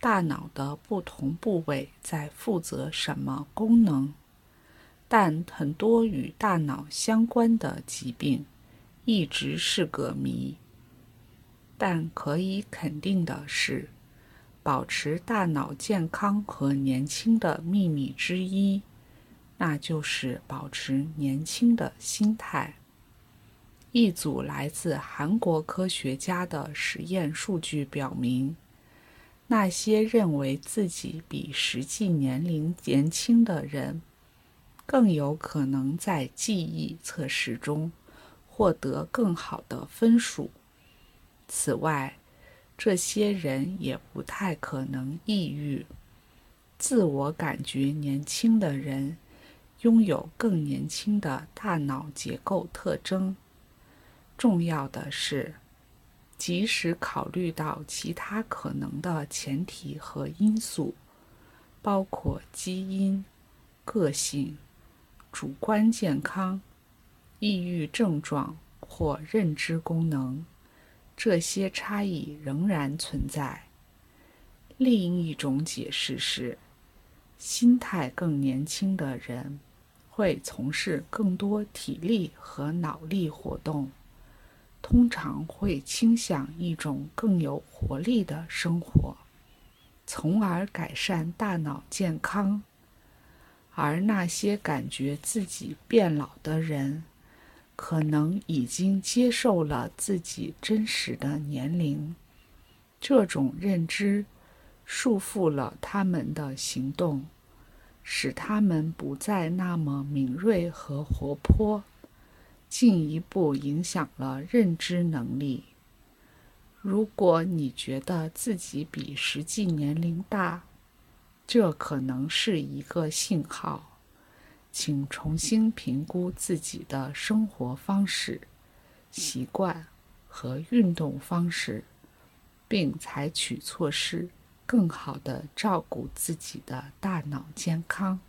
大脑的不同部位在负责什么功能，但很多与大脑相关的疾病一直是个谜。但可以肯定的是，保持大脑健康和年轻的秘密之一，那就是保持年轻的心态。一组来自韩国科学家的实验数据表明，那些认为自己比实际年龄年轻的人，更有可能在记忆测试中获得更好的分数。此外，这些人也不太可能抑郁。自我感觉年轻的人，拥有更年轻的大脑结构特征。重要的是，即使考虑到其他可能的前提和因素，包括基因、个性、主观健康、抑郁症状或认知功能，这些差异仍然存在。另一种解释是，心态更年轻的人会从事更多体力和脑力活动。通常会倾向一种更有活力的生活，从而改善大脑健康。而那些感觉自己变老的人，可能已经接受了自己真实的年龄。这种认知束缚了他们的行动，使他们不再那么敏锐和活泼。进一步影响了认知能力。如果你觉得自己比实际年龄大，这可能是一个信号，请重新评估自己的生活方式、习惯和运动方式，并采取措施，更好地照顾自己的大脑健康。